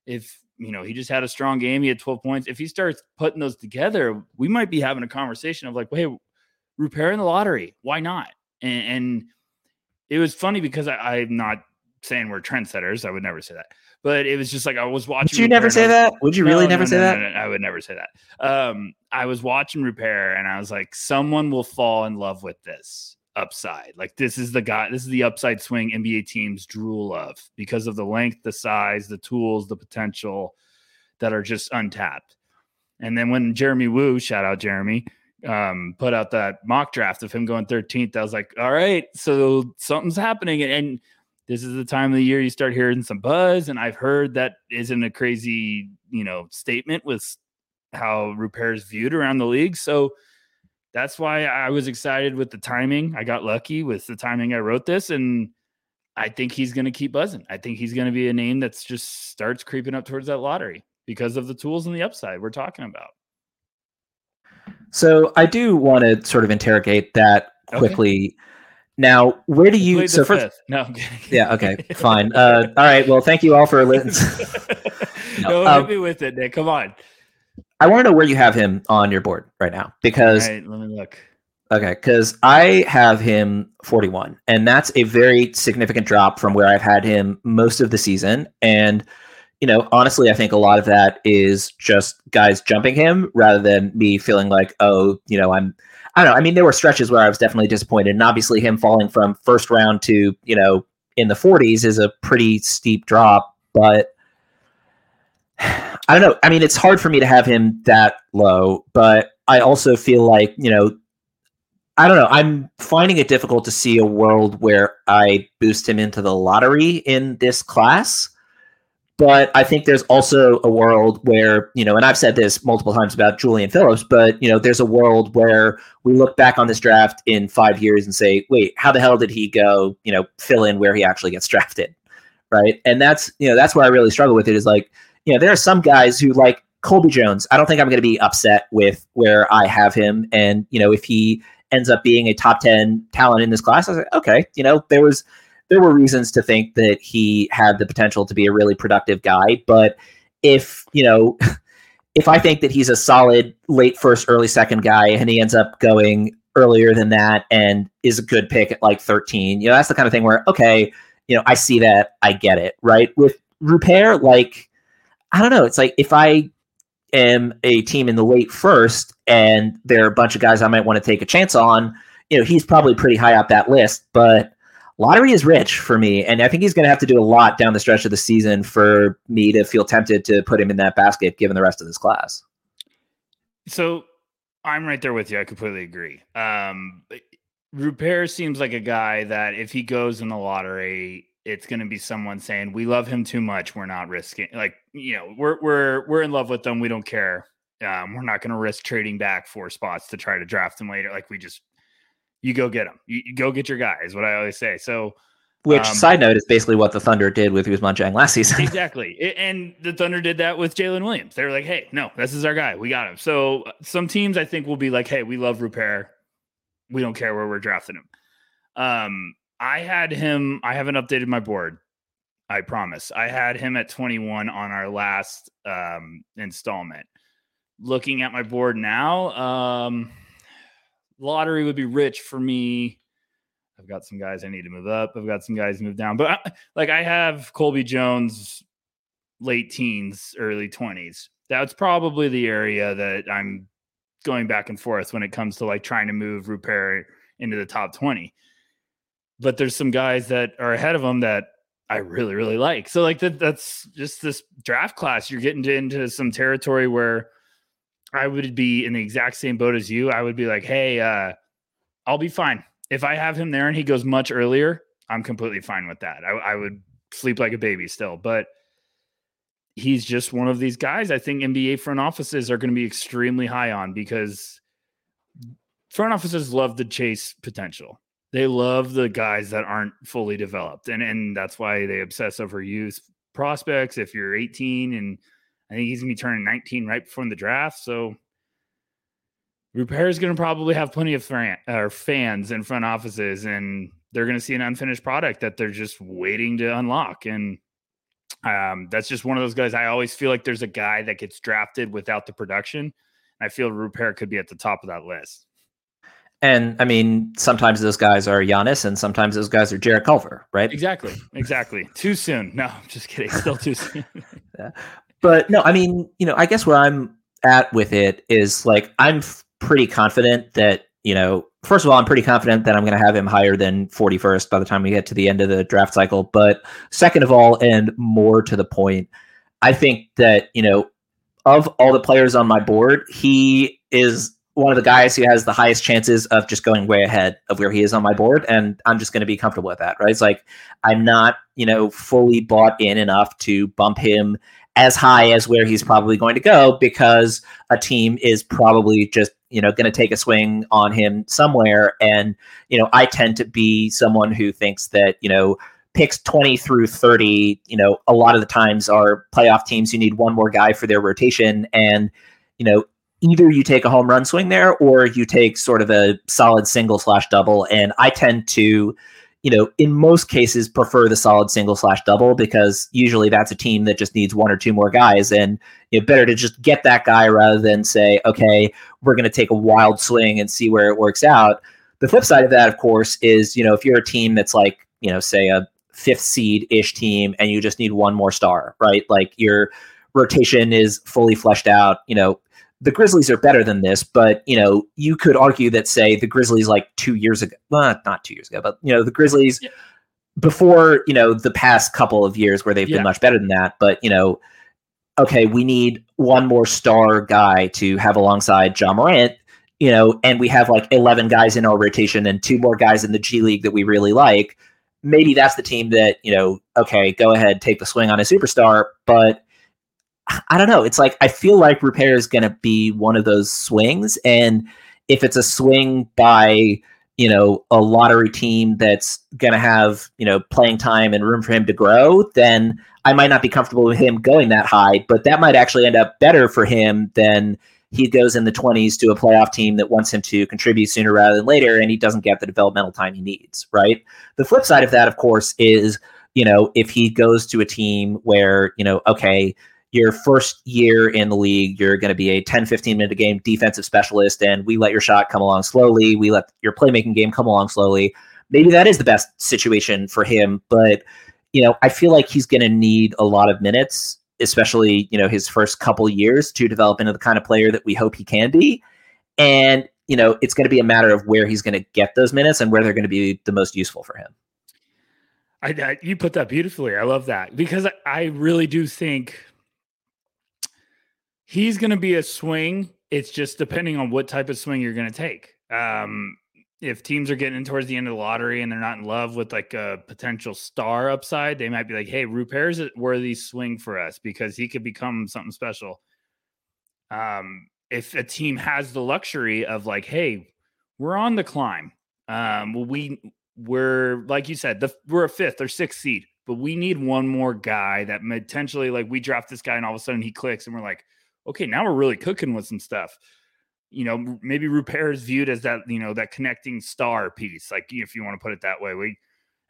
if you know, he just had a strong game. He had 12 points. If he starts putting those together, we might be having a conversation of like, hey, repairing the lottery. Why not? And, and it was funny because I, am not saying we're trendsetters. I would never say that. But it was just like I was watching. Would you never say was, that? Would you no, really no, never no, say that? I would never say that. Um, I was watching Rupert and I was like, someone will fall in love with this upside. Like this is the guy, this is the upside swing NBA teams drool of because of the length, the size, the tools, the potential that are just untapped. And then when Jeremy Woo, shout out Jeremy, um, put out that mock draft of him going 13th, I was like, all right, so something's happening. And this is the time of the year you start hearing some buzz. And I've heard that isn't a crazy, you know, statement with how Rupert's viewed around the league. So that's why I was excited with the timing. I got lucky with the timing I wrote this, and I think he's going to keep buzzing. I think he's going to be a name that's just starts creeping up towards that lottery because of the tools and the upside we're talking about. So I do want to sort of interrogate that quickly. Okay. Now, where do you? So for no, yeah, okay, fine. Uh, all right. Well, thank you all for listening. no, no um, me with it, Nick. Come on. I want to know where you have him on your board right now because right, let me look. Okay, because I have him 41, and that's a very significant drop from where I've had him most of the season. And you know, honestly, I think a lot of that is just guys jumping him rather than me feeling like, oh, you know, I'm, I don't know. I mean, there were stretches where I was definitely disappointed. And obviously, him falling from first round to, you know, in the 40s is a pretty steep drop. But I don't know. I mean, it's hard for me to have him that low, but I also feel like, you know, I don't know. I'm finding it difficult to see a world where I boost him into the lottery in this class. But I think there's also a world where, you know, and I've said this multiple times about Julian Phillips, but, you know, there's a world where we look back on this draft in five years and say, wait, how the hell did he go, you know, fill in where he actually gets drafted? Right. And that's, you know, that's where I really struggle with it is like, you know, there are some guys who like Colby Jones. I don't think I'm going to be upset with where I have him. And, you know, if he ends up being a top 10 talent in this class, I was like, okay, you know, there was, there were reasons to think that he had the potential to be a really productive guy. But if, you know, if I think that he's a solid late first, early second guy and he ends up going earlier than that and is a good pick at like 13, you know, that's the kind of thing where, okay, you know, I see that, I get it, right? With Rupert, like, I don't know, it's like if I am a team in the late first and there are a bunch of guys I might want to take a chance on, you know, he's probably pretty high up that list, but lottery is rich for me, and I think he's going to have to do a lot down the stretch of the season for me to feel tempted to put him in that basket, given the rest of this class. So I'm right there with you. I completely agree. Um, Rupert seems like a guy that if he goes in the lottery, it's going to be someone saying we love him too much. We're not risking like you know we're we're we're in love with them. We don't care. Um, we're not going to risk trading back four spots to try to draft him later. Like we just you go get him. You, you go get your guy is what I always say. So, which um, side note is basically what the Thunder did with Ousmane Dieng last season. exactly, and the Thunder did that with Jalen Williams. They were like, "Hey, no, this is our guy. We got him." So some teams I think will be like, "Hey, we love Rupert. We don't care where we're drafting him." Um, I had him. I haven't updated my board. I promise. I had him at 21 on our last um, installment. Looking at my board now, um, lottery would be rich for me. I've got some guys I need to move up. I've got some guys move down, but I, like I have Colby Jones, late teens, early 20s. That's probably the area that I'm going back and forth when it comes to like trying to move Rupert into the top 20. But there's some guys that are ahead of him that I really, really like. So like that, that's just this draft class. You're getting into some territory where I would be in the exact same boat as you. I would be like, hey, uh, I'll be fine. If I have him there and he goes much earlier, I'm completely fine with that. I, I would sleep like a baby still, but he's just one of these guys I think NBA front offices are going to be extremely high on because front offices love to chase potential. They love the guys that aren't fully developed. And and that's why they obsess over youth prospects. If you're 18 and I think he's gonna be turning 19 right before the draft. So Rupert is gonna probably have plenty of fan, or fans in front offices, and they're gonna see an unfinished product that they're just waiting to unlock. And um, that's just one of those guys. I always feel like there's a guy that gets drafted without the production. I feel Rupert could be at the top of that list. And I mean, sometimes those guys are Giannis, and sometimes those guys are Jarrett Culver, right? Exactly, exactly. too soon. No, just kidding. Still too soon. yeah but no, I mean, you know, I guess where I'm at with it is like I'm f- pretty confident that you know, first of all, I'm pretty confident that I'm going to have him higher than 41st by the time we get to the end of the draft cycle. But second of all, and more to the point, I think that you know, of all the players on my board, he is one of the guys who has the highest chances of just going way ahead of where he is on my board and i'm just going to be comfortable with that right it's like i'm not you know fully bought in enough to bump him as high as where he's probably going to go because a team is probably just you know going to take a swing on him somewhere. And you know i tend to be someone who thinks that you know picks 20 through 30 you know a lot of the times are playoff teams. Who need one more guy for their rotation. And you know either you take a home run swing there or you take sort of a solid single slash double. And i tend to you know, in most cases prefer the solid single slash double because usually that's a team that just needs one or two more guys. And you know, better to just get that guy rather than say, okay, we're going to take a wild swing and see where it works out. The flip side of that, of course, is, you know, if you're a team that's like, you know, say a fifth seed ish team and you just need one more star, right? Like your rotation is fully fleshed out. You know, the Grizzlies are better than this, but you know, you could argue that say the Grizzlies like two years ago, well, not two years ago, but you know, the Grizzlies yeah. before you know the past couple of years where they've yeah. been much better than that, but you know, okay, we need one more star guy to have alongside Ja Morant you know, and we have like 11 guys in our rotation and two more guys in the G League that we really like, maybe that's the team that, you know, okay, go ahead, take the swing on a superstar. But I don't know. It's like, I feel like Rupert is going to be one of those swings. And if it's a swing by, you know, a lottery team that's going to have, you know, playing time and room for him to grow, then I might not be comfortable with him going that high, but that might actually end up better for him than he goes in the 20s to a playoff team that wants him to contribute sooner rather than later, and he doesn't get the developmental time he needs, right? The flip side of that, of course, is, you know, if he goes to a team where, you know, okay, your first year in the league, you're going to be a 10, 15 minute game defensive specialist, and we let your shot come along slowly. We let your playmaking game come along slowly. Maybe that is the best situation for him, but, you know, I feel like he's going to need a lot of minutes especially you know his first couple years to develop into the kind of player that we hope he can be and you know it's going to be a matter of where he's going to get those minutes and where they're going to be the most useful for him I, I, you put that beautifully i love that because I, I really do think he's going to be a swing. It's just depending on what type of swing you're going to take. Um if teams are getting towards the end of the lottery and they're not in love with like a potential star upside, they might be like, "Hey, Rupert's a worthy swing for us because he could become something special." Um, if a team has the luxury of like, "Hey, we're on the climb," um, we we're like you said, the, we're a fifth or sixth seed, but we need one more guy that potentially like we draft this guy and all of a sudden he clicks and we're like, okay, now we're really cooking with some stuff you know, maybe Rupert is viewed as that, you know, that connecting star piece, like if you want to put it that way. We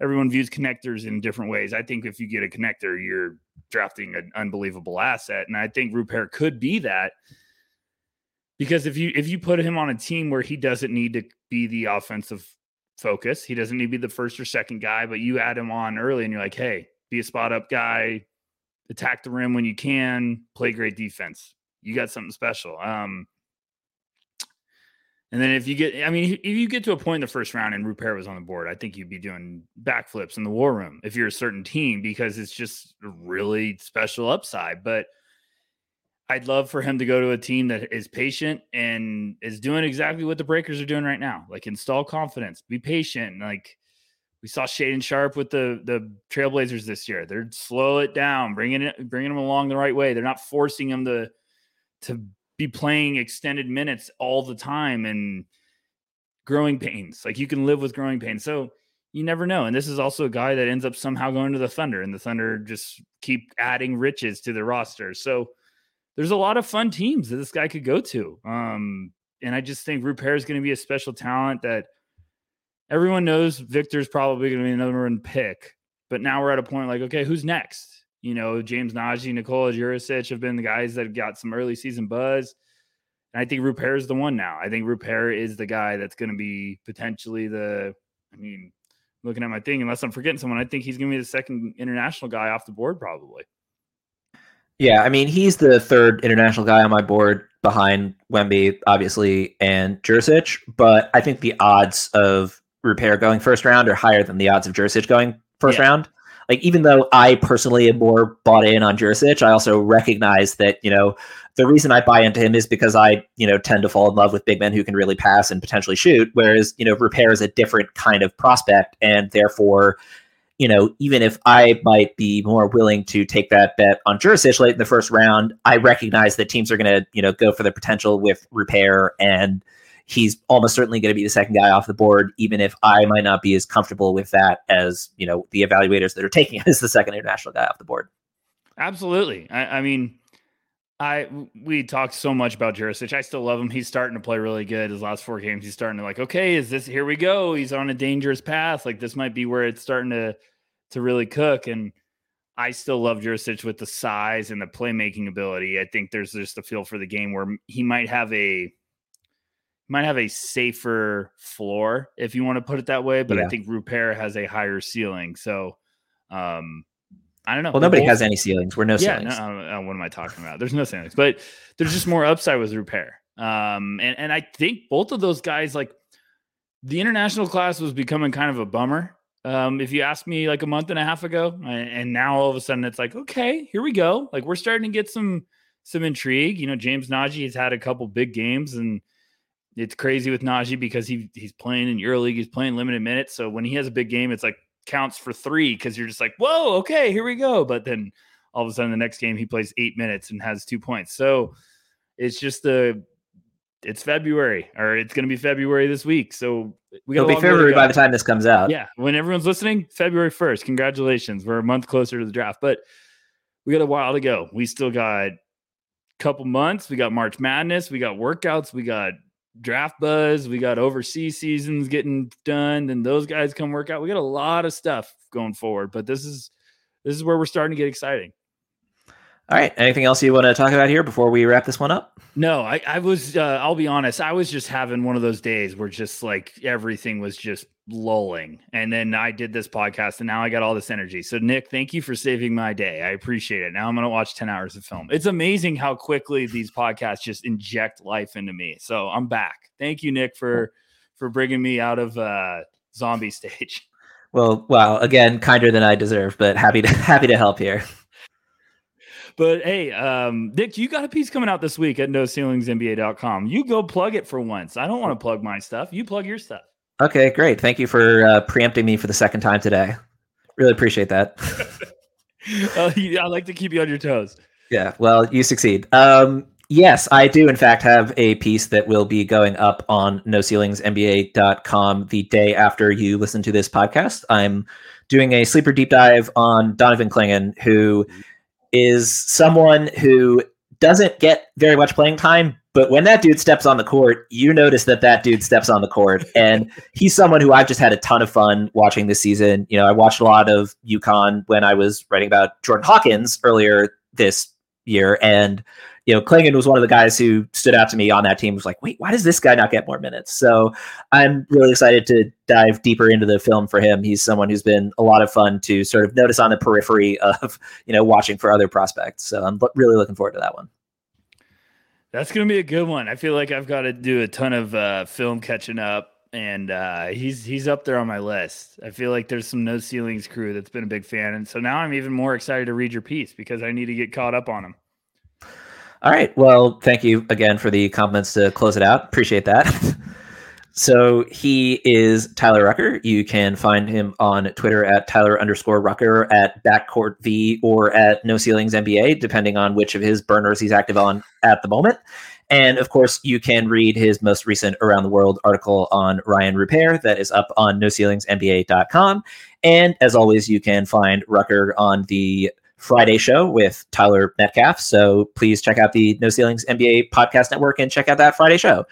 everyone views connectors in different ways. I think if you get a connector, you're drafting an unbelievable asset. And I think Rupert could be that. Because if you if you put him on a team where he doesn't need to be the offensive focus, he doesn't need to be the first or second guy, but you add him on early and you're like, hey, be a spot up guy, attack the rim when you can, play great defense. You got something special. Um, and then if you get, I mean, if you get to a point in the first round and Rupert was on the board, I think you'd be doing backflips in the war room if you're a certain team because it's just a really special upside. But I'd love for him to go to a team that is patient and is doing exactly what the Breakers are doing right now. Like install confidence, be patient. Like we saw Shaedon Sharpe with the the Trailblazers this year. They're slow it down, bringing it, bringing them along the right way. They're not forcing them to to be playing extended minutes all the time and growing pains. Like you can live with growing pains. So you never know. And this is also a guy that ends up somehow going to the Thunder, and the Thunder just keep adding riches to the roster. So there's a lot of fun teams that this guy could go to. Um, and I just think Rupert is going to be a special talent that everyone knows Victor's probably going to be another one pick. But now we're at a point like, okay, who's next? You know, James Nnaji, Nikola Durisic have been the guys that got some early season buzz. And I think Rupert is the one now. I think Rupert is the guy that's going to be potentially the, I mean, looking at my thing, unless I'm forgetting someone, I think he's going to be the second international guy off the board, probably. Yeah, I mean, he's the third international guy on my board behind Wemby, obviously, and Durisic. But I think the odds of Rupert going first round are higher than the odds of Durisic going first yeah. round like even though I personally am more bought in on Durisic, I also recognize that you know the reason I buy into him is because I you know tend to fall in love with big men who can really pass and potentially shoot, whereas you know Rupert is a different kind of prospect, and therefore. You know, even if I might be more willing to take that bet on Durisic late in the first round, I recognize that teams are going to, you know, go for the potential with Rupert and he's almost certainly going to be the second guy off the board, even if I might not be as comfortable with that as you know the evaluators that are taking him as the second international guy off the board. Absolutely. I, I mean, I we talked so much about Durisic. I still love him. He's starting to play really good. His last four games, he's starting to like, okay, is this here we go? He's on a dangerous path. Like this might be where it's starting to to really cook. And I still love Durisic with the size and the playmaking ability. I think there's just a feel for the game where he might have a might have a safer floor if you want to put it that way, but yeah. I think Rupert has a higher ceiling. So Um, I don't know. Well, nobody has any ceilings. We're no yeah, ceilings. No, uh, what am I talking about? There's no ceilings, but there's just more upside with Rupert. Um, and and I think both of those guys, like the international class, was becoming kind of a bummer. Um, if you asked me like a month and a half ago, and now all of a sudden it's like, okay, here we go. Like we're starting to get some some intrigue. You know, James Nnaji has had a couple big games, and it's crazy with Nnaji because he he's playing in EuroLeague, he's playing limited minutes. So when he has a big game, it's like counts for three because you're just like, whoa, okay, here we go. But then all of a sudden the next game he plays eight minutes and has two points. So it's just the it's February or it's going to be February this week. So we got It'll be February by the time this comes out. Yeah. When everyone's listening, February 1st. Congratulations. We're a month closer to the draft, but we got a while to go. We still got a couple months. We got March Madness. We got workouts. We got draft buzz. We got overseas seasons getting done. Then those guys come work out. We got a lot of stuff going forward, but this is this is where we're starting to get exciting. All right. Anything else you want to talk about here before we wrap this one up? No, I, I was, uh, I'll be honest, I was just having one of those days where just like everything was just lulling. And then I did this podcast and now I got all this energy. So, Nick, thank you for saving my day. I appreciate it. Now I'm going to watch 10 hours of film. It's amazing how quickly these podcasts just inject life into me. So, I'm back. Thank you, Nick, for, for bringing me out of uh, zombie stage. Well, wow. Again, kinder than I deserve, but happy to happy to help here. But hey, um, Nick, you got a piece coming out this week at NoCeilingsNBA.com. You go plug it for once. I don't want to plug my stuff. You plug your stuff. Okay, great. Thank you for uh, preempting me for the second time today. Really appreciate that. uh, I like to keep you on your toes. Yeah, well, you succeed. Um, yes, I do, in fact, have a piece that will be going up on NoCeilingsNBA.com the day after you listen to this podcast. I'm doing a sleeper deep dive on Donovan Clingan, who is someone who doesn't get very much playing time, but when that dude steps on the court, you notice that that dude steps on the court, and he's someone who I've just had a ton of fun watching this season. You know, I watched a lot of UConn when I was writing about Jordan Hawkins earlier this year, and you know, Clingan was one of the guys who stood out to me on that team. Was like, wait, why does this guy not get more minutes? So I'm really excited to dive deeper into the film for him. He's someone who's been a lot of fun to sort of notice on the periphery of, you know, watching for other prospects. So I'm really looking forward to that one. That's going to be a good one. I feel like I've got to do a ton of uh, film catching up and uh, he's he's up there on my list. I feel like there's some no ceilings crew that's been a big fan, and so now I'm even more excited to read your piece because I need to get caught up on him. All right. Well, thank you again for the compliments to close it out. Appreciate that. so he is Tyler Rucker. You can find him on Twitter at Tyler underscore Rucker, at Backcourt V, or at No Ceilings NBA, depending on which of his burners he's active on at the moment. And of course, you can read his most recent Around the World article on Rayan Rupert that is up on NoCeilingsNBA.com. And as always, you can find Rucker on the Friday show with Tyler Metcalf. So please check out the No Ceilings NBA podcast network and check out that Friday show.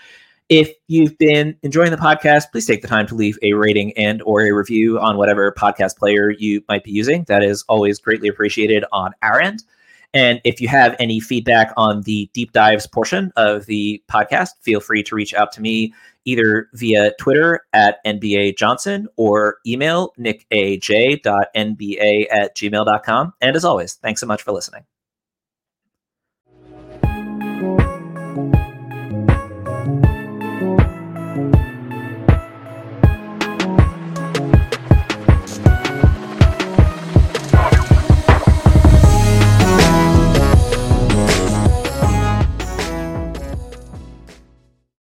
If you've been enjoying the podcast, please take the time to leave a rating and or a review on whatever podcast player you might be using. That is always greatly appreciated on our end. And if you have any feedback on the deep dives portion of the podcast, feel free to reach out to me either via Twitter at NBA Johnson or email nickaj.nba at gmail.com. And as always, thanks so much for listening.